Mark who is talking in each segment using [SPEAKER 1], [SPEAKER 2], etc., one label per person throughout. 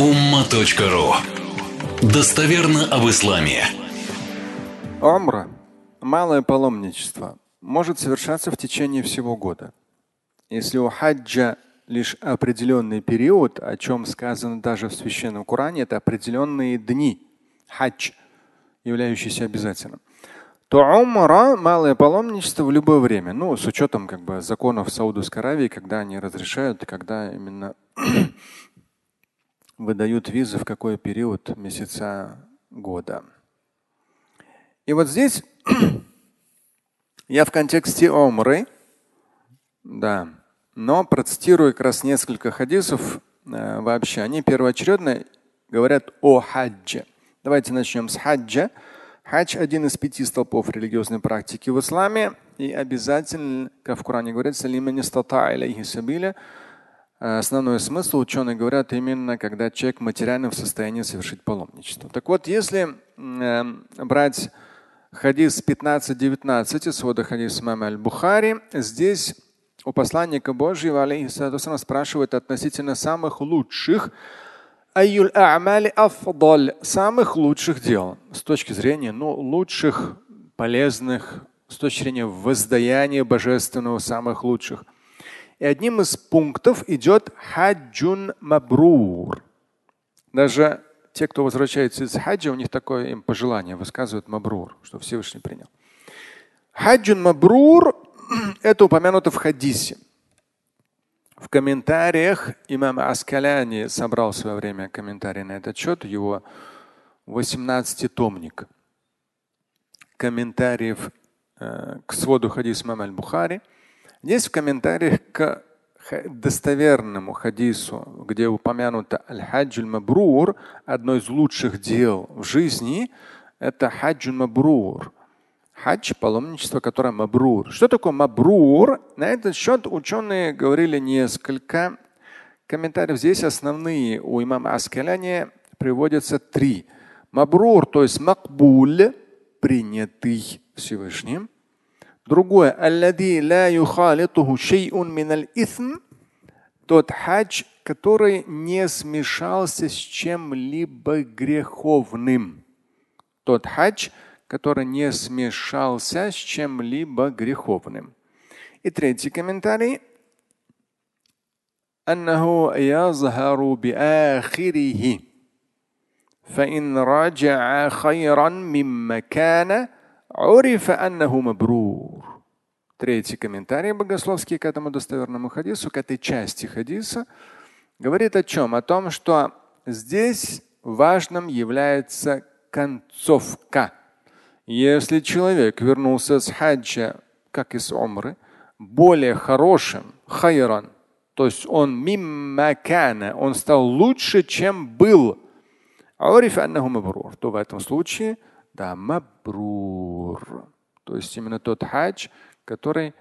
[SPEAKER 1] umma.ru Достоверно об исламе.
[SPEAKER 2] Умра, малое паломничество, может совершаться в течение всего года. Если у хаджа лишь определенный период, о чем сказано даже в священном Коране, это определенные дни, хадж, являющиеся обязательным, то умра, малое паломничество в любое время. Ну, с учетом как бы законов Саудовской Аравии, когда они разрешают, когда именно выдают визы в какой период месяца года. И вот здесь я в контексте омры, да, но процитирую как раз несколько хадисов э, вообще. Они первоочередно говорят о хаджи. Давайте начнем с хаджа. Хадж – один из пяти столпов религиозной практики в исламе. И обязательно, как в Коране говорится, основной смысл ученые говорят именно, когда человек материально в состоянии совершить паломничество. Так вот, если э, брать хадис 15-19, свода хадис имама Аль-Бухари, здесь у посланника Божьего, алейхиссалату спрашивают относительно самых лучших самых лучших дел. С точки зрения ну, лучших, полезных, с точки зрения воздаяния божественного, самых лучших – и одним из пунктов идет хаджун мабрур. Даже те, кто возвращается из хаджа, у них такое им пожелание высказывают мабрур, что Всевышний принял. Хаджун мабрур – это упомянуто в хадисе. В комментариях имам Аскаляни собрал в свое время комментарий на этот счет, его 18-томник комментариев э, к своду хадиса имама Аль-Бухари – Здесь в комментариях к достоверному хадису, где упомянуто аль-хаджуль мабрур, одно из лучших дел в жизни, это хаджуль мабрур. Хадж – паломничество, которое мабрур. Что такое мабрур? На этот счет ученые говорили несколько комментариев. Здесь основные у имама Аскаляни приводятся три. Мабрур, то есть макбуль, принятый Всевышним. Другое. Аллади ла юхалитуху шейун миналь исм. Тот хадж, который не смешался с чем-либо греховным. Тот хадж, который не смешался с чем-либо греховным. И третий комментарий. أنه يظهر بآخره فإن رجع خيرا مما كان عرف أنه مبرور. Третий комментарий богословский к этому достоверному хадису, к этой части хадиса, говорит о чем? О том, что здесь важным является концовка. Если человек вернулся с хаджа, как из умры, более хорошим, хайран, то есть он миммакана, он стал лучше, чем был, то в этом случае – да, мабрур. То есть именно тот хадж, который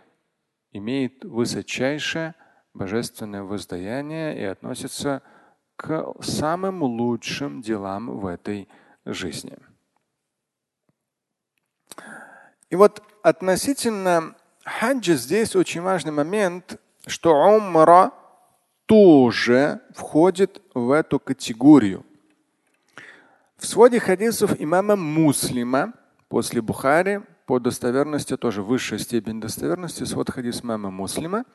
[SPEAKER 2] имеет высочайшее божественное воздаяние и относится к самым лучшим делам в этой жизни. И вот относительно хаджа здесь очень важный момент, что умра тоже входит в эту категорию. В своде хадисов имама Муслима после Бухари по достоверности тоже высшая степень достоверности свод хадис имама Муслима.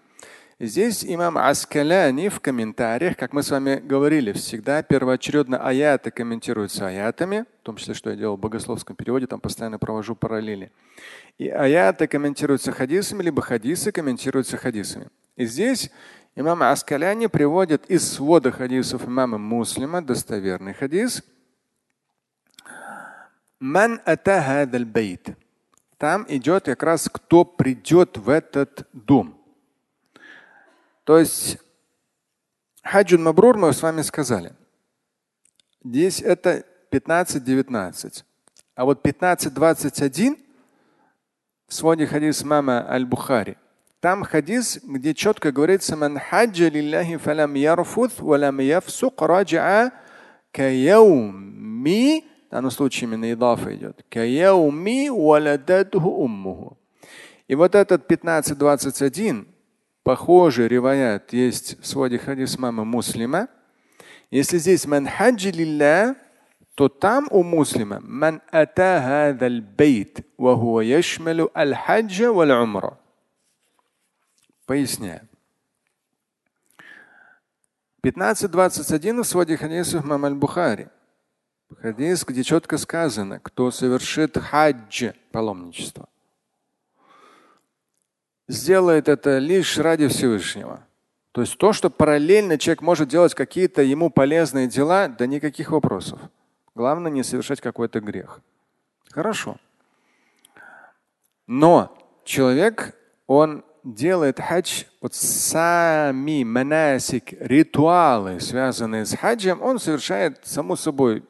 [SPEAKER 2] Здесь имам Аскаляни в комментариях, как мы с вами говорили, всегда первоочередно аяты комментируются аятами, в том числе, что я делал в богословском переводе, там постоянно провожу параллели. И аяты комментируются хадисами, либо хадисы комментируются хадисами. И здесь имам Аскаляни приводит из свода хадисов имама Муслима достоверный хадис – Ман бейт. Там идет как раз кто придет в этот дом. То есть хаджун мабрур мы с вами сказали. Здесь это 15-19. А вот 15-21 в своде хадис мама Аль-Бухари. Там хадис, где четко говорится, «Ман хаджа лилляхи фалам ярфуth валам яфсук раджа каяуми в данном случае именно идафа идет. И вот этот 15.21, похожий реваят есть в своде хадис мамы Муслима. Если здесь ман хаджи то там у муслима ман ата бейт, ва хуа яшмалу аль хаджа валь умра. Поясняю. 15.21 в своде хадисов Мамаль Бухари. Хадис, где четко сказано, кто совершит хадж, паломничество, сделает это лишь ради Всевышнего. То есть то, что параллельно человек может делать какие-то ему полезные дела, да никаких вопросов. Главное не совершать какой-то грех. Хорошо. Но человек, он делает хадж, вот сами манасик, ритуалы, связанные с хаджем, он совершает, само собой,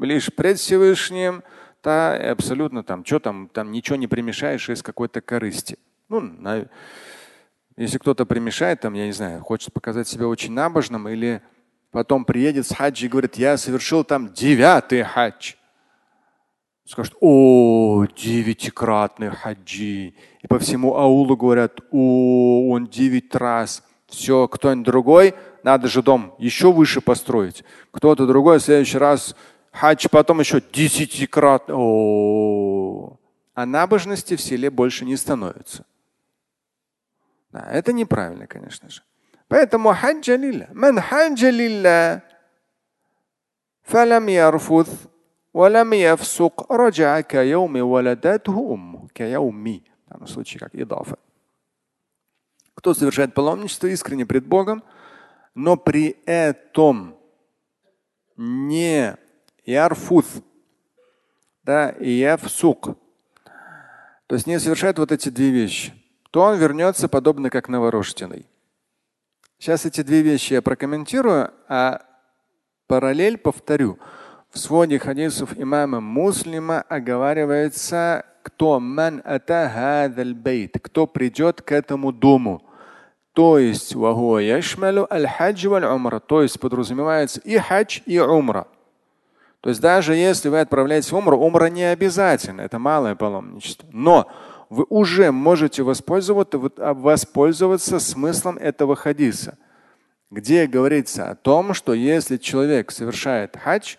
[SPEAKER 2] лишь пред Всевышним, и абсолютно там, что там, там ничего не примешаешь из какой-то корысти. Ну, на, если кто-то примешает, там, я не знаю, хочет показать себя очень набожным, или потом приедет с хаджи и говорит, я совершил там девятый хадж скажут, о, девятикратный хаджи. И по всему аулу говорят, о, он девять раз. Все, кто-нибудь другой, надо же дом еще выше построить. Кто-то другой в следующий раз хадж, потом еще десятикратно. О -о -о. А набожности в селе больше не становится. Да, это неправильно, конечно же. Поэтому хаджа лилля. Ман хаджа лилля. Фалам ярфуд. Валам яфсук. Раджа каяуми валадатху умму. Каяуми. В данном случае как идафа. Кто совершает паломничество искренне пред Богом, но при этом не ярфут, да, и яфсук, то есть не совершает вот эти две вещи, то он вернется подобно как новорожденный. Сейчас эти две вещи я прокомментирую, а параллель повторю. В своде хадисов имама Муслима оговаривается, кто ман бейт, кто придет к этому дому. То есть, то есть подразумевается и хадж, и умра. То есть даже если вы отправляетесь в умру, умра не обязательно, это малое паломничество. Но вы уже можете воспользоваться, воспользоваться смыслом этого хадиса, где говорится о том, что если человек совершает хадж,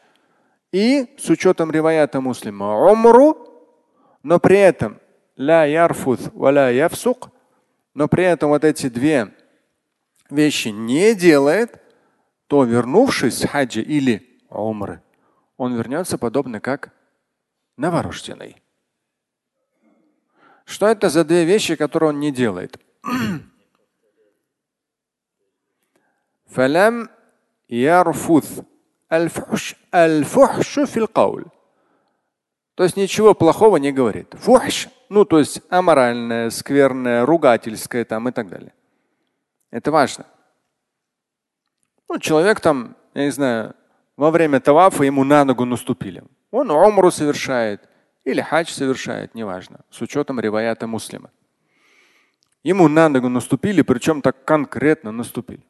[SPEAKER 2] и с учетом риваята муслима умру, но при этом ля ярфуд валя явсук, но при этом вот эти две вещи не делает, то вернувшись с хаджи или умры, он вернется подобно как новорожденный. Что это за две вещи, которые он не делает? فلم يرفث Аль-фухш, аль-фухшу фил кауль. То есть ничего плохого не говорит. Фухш, ну то есть аморальное, скверное, ругательское там и так далее. Это важно. Ну, человек там, я не знаю, во время тавафа ему на ногу наступили. Он умру совершает или хадж совершает, неважно, с учетом риваята муслима. Ему на ногу наступили, причем так конкретно наступили.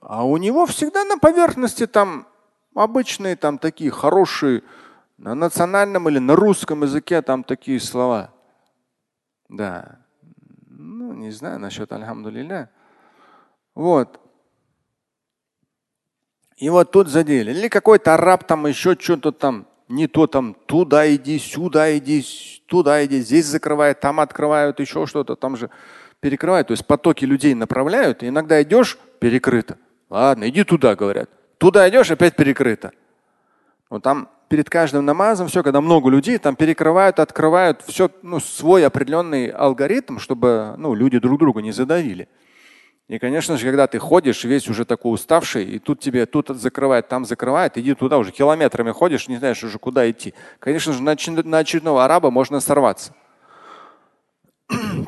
[SPEAKER 2] А у него всегда на поверхности там Обычные там такие хорошие, на национальном или на русском языке там такие слова. Да. Ну, не знаю насчет альхамдулилля. Вот. И вот тут задели. Или какой-то араб там еще что-то там, не то там, туда иди, сюда иди, туда иди, здесь закрывают, там открывают, еще что-то, там же перекрывают. То есть потоки людей направляют, и иногда идешь, перекрыто. Ладно, иди туда, говорят. Туда идешь, опять перекрыто. Вот там перед каждым намазом все, когда много людей, там перекрывают, открывают все, ну, свой определенный алгоритм, чтобы ну, люди друг друга не задавили. И, конечно же, когда ты ходишь весь уже такой уставший, и тут тебе тут закрывает, там закрывает, иди туда уже километрами ходишь, не знаешь уже куда идти. Конечно же, на, очередного араба можно сорваться.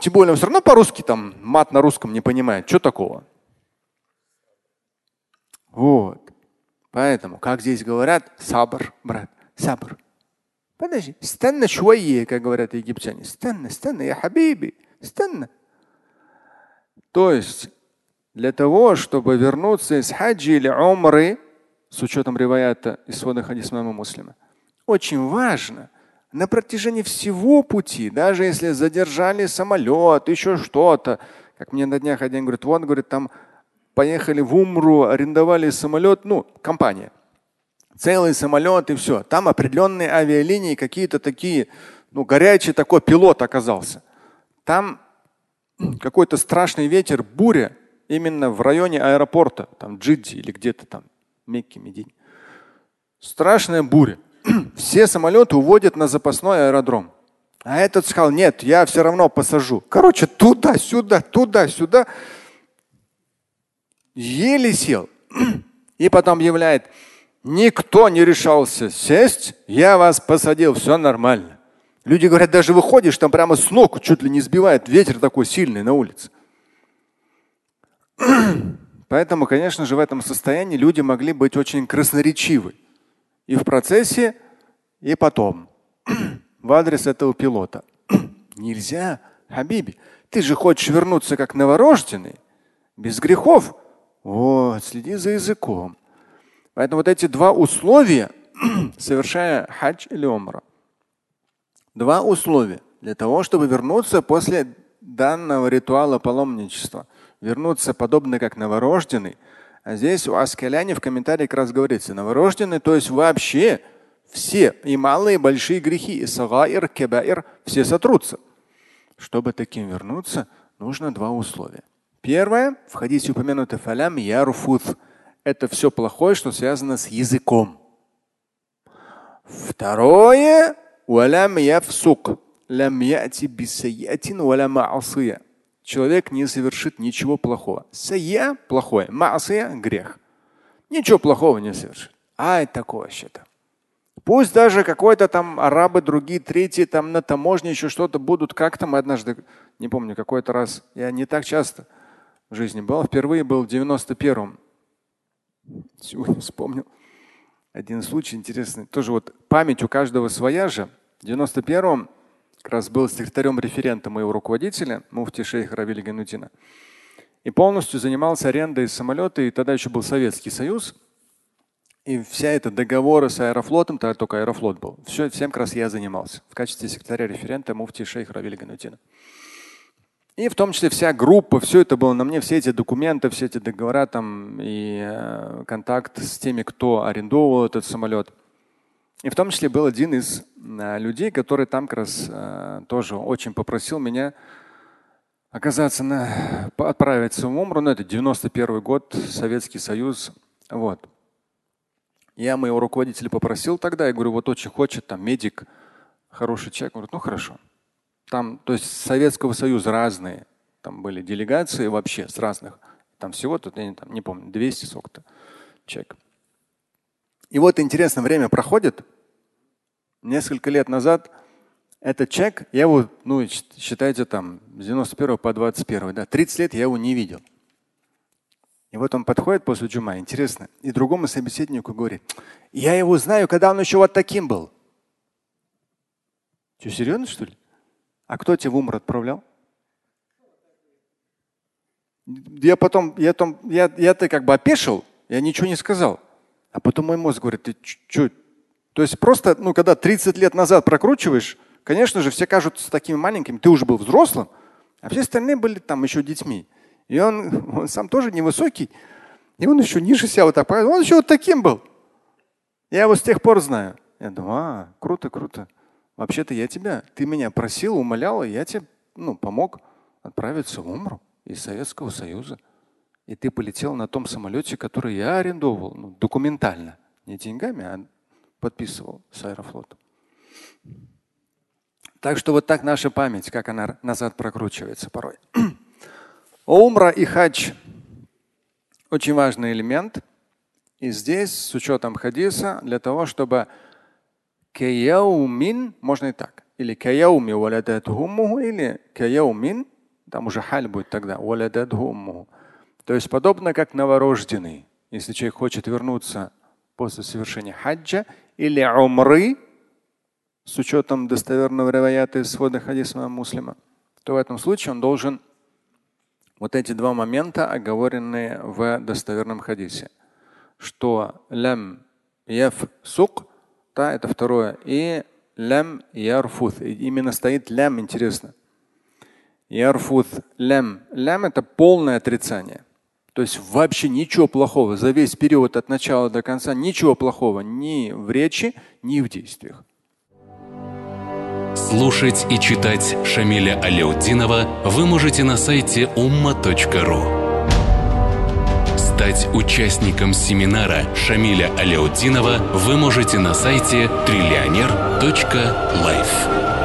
[SPEAKER 2] Тем более он все равно по-русски там мат на русском не понимает. Что такого? Вот. Поэтому, как здесь говорят, сабр, брат, сабр. Подожди, станна швайе, как говорят египтяне. Станна, станна, я хабиби, станна. То есть, для того, чтобы вернуться из хаджи или умры, с учетом риваята из свода хадис моего муслима, очень важно на протяжении всего пути, даже если задержали самолет, еще что-то, как мне на днях один говорит, вон, говорит, там поехали в Умру, арендовали самолет, ну, компания. Целый самолет и все. Там определенные авиалинии, какие-то такие, ну, горячий такой пилот оказался. Там какой-то страшный ветер, буря именно в районе аэропорта, там Джидди или где-то там, Мекки, Медине. Страшная буря. Все самолеты уводят на запасной аэродром. А этот сказал, нет, я все равно посажу. Короче, туда-сюда, туда-сюда. Еле сел. И потом объявляет, никто не решался сесть, я вас посадил, все нормально. Люди говорят, даже выходишь, там прямо с ног чуть ли не сбивает ветер такой сильный на улице. Поэтому, конечно же, в этом состоянии люди могли быть очень красноречивы. И в процессе, и потом. В адрес этого пилота. Нельзя, Хабиби. Ты же хочешь вернуться как новорожденный, без грехов. Вот, следи за языком. Поэтому вот эти два условия, совершая хадж или умра, два условия для того, чтобы вернуться после данного ритуала паломничества. Вернуться подобно как новорожденный. А здесь у Аскаляни в комментарии как раз говорится, новорожденный, то есть вообще все, и малые, и большие грехи, и сагаир, кебаир, все сотрутся. Чтобы таким вернуться, нужно два условия. Первое, в хадисе упомянуто фалям ярфут. Это все плохое, что связано с языком. Второе, Валям яфсук. Лям яти бисайятин валя маасия. Человек не совершит ничего плохого. Сая – плохое, маасия – грех. Ничего плохого не совершит. А это такое что-то. Пусть даже какой-то там арабы, другие, третьи там на таможне еще что-то будут. Как там однажды, не помню, какой-то раз, я не так часто в жизни был, впервые был в 91-м. Сегодня вспомнил один случай интересный. Тоже вот память у каждого своя же. В 91-м как раз был секретарем референта моего руководителя, муфти шейх Равиль Ганутина. И полностью занимался арендой самолета, и тогда еще был Советский Союз. И вся эта договоры с Аэрофлотом, тогда только Аэрофлот был. Все, всем как раз я занимался в качестве секретаря референта муфти шейх Равиль Ганутина. И в том числе вся группа, все это было на мне, все эти документы, все эти договора там и э, контакт с теми, кто арендовал этот самолет. И в том числе был один из э, людей, который там как раз э, тоже очень попросил меня оказаться на, отправиться в Умру. Ну, это 91 год, Советский Союз. Вот. Я моего руководителя попросил тогда, я говорю, вот очень хочет, там медик, хороший человек. Говорит, ну хорошо. Там, то есть Советского Союза разные. Там были делегации вообще с разных. Там всего тут, я не, там, не помню, 200 сколько-то человек. И вот интересно, время проходит. Несколько лет назад этот человек, я его, ну, считайте там, с 91 по 21, да, 30 лет я его не видел. И вот он подходит после джума, интересно, и другому собеседнику говорит, я его знаю, когда он еще вот таким был. Что, серьезно, что ли? А кто тебя в умр отправлял? Я потом, я там, я, я-то как бы опешил, я ничего не сказал. А потом мой мозг говорит, ты что? То есть просто, ну, когда 30 лет назад прокручиваешь, конечно же, все кажутся такими маленькими, ты уже был взрослым, а все остальные были там еще детьми. И он, он сам тоже невысокий, и он еще ниже себя вот так, он еще вот таким был. Я его с тех пор знаю. Я думаю, а, круто, круто. Вообще-то я тебя, ты меня просил, умолял, и я тебе ну, помог отправиться в Умру из Советского Союза. И ты полетел на том самолете, который я арендовал, ну, документально, не деньгами, а подписывал с Аэрофлотом. Так что вот так наша память, как она назад прокручивается порой. Умра и хадж – очень важный элемент. И здесь, с учетом хадиса, для того, чтобы Каяумин, можно и так. Или каяуми валядатхуммуху, или каяумин, там уже халь будет тогда, валядатхуммуху. То есть подобно как новорожденный, если человек хочет вернуться после совершения хаджа или умры, с учетом достоверного риваята из свода хадиса муслима, то в этом случае он должен вот эти два момента, оговоренные в достоверном хадисе, что лям яф сук да, это второе. И лям ярфуth. Именно стоит лям, интересно. Ярфуth лям. Лям это полное отрицание. То есть вообще ничего плохого за весь период от начала до конца, ничего плохого ни в речи, ни в действиях.
[SPEAKER 1] Слушать и читать Шамиля Аляутдинова вы можете на сайте umma.ru. Стать участником семинара Шамиля Аляутдинова вы можете на сайте триллионер.life.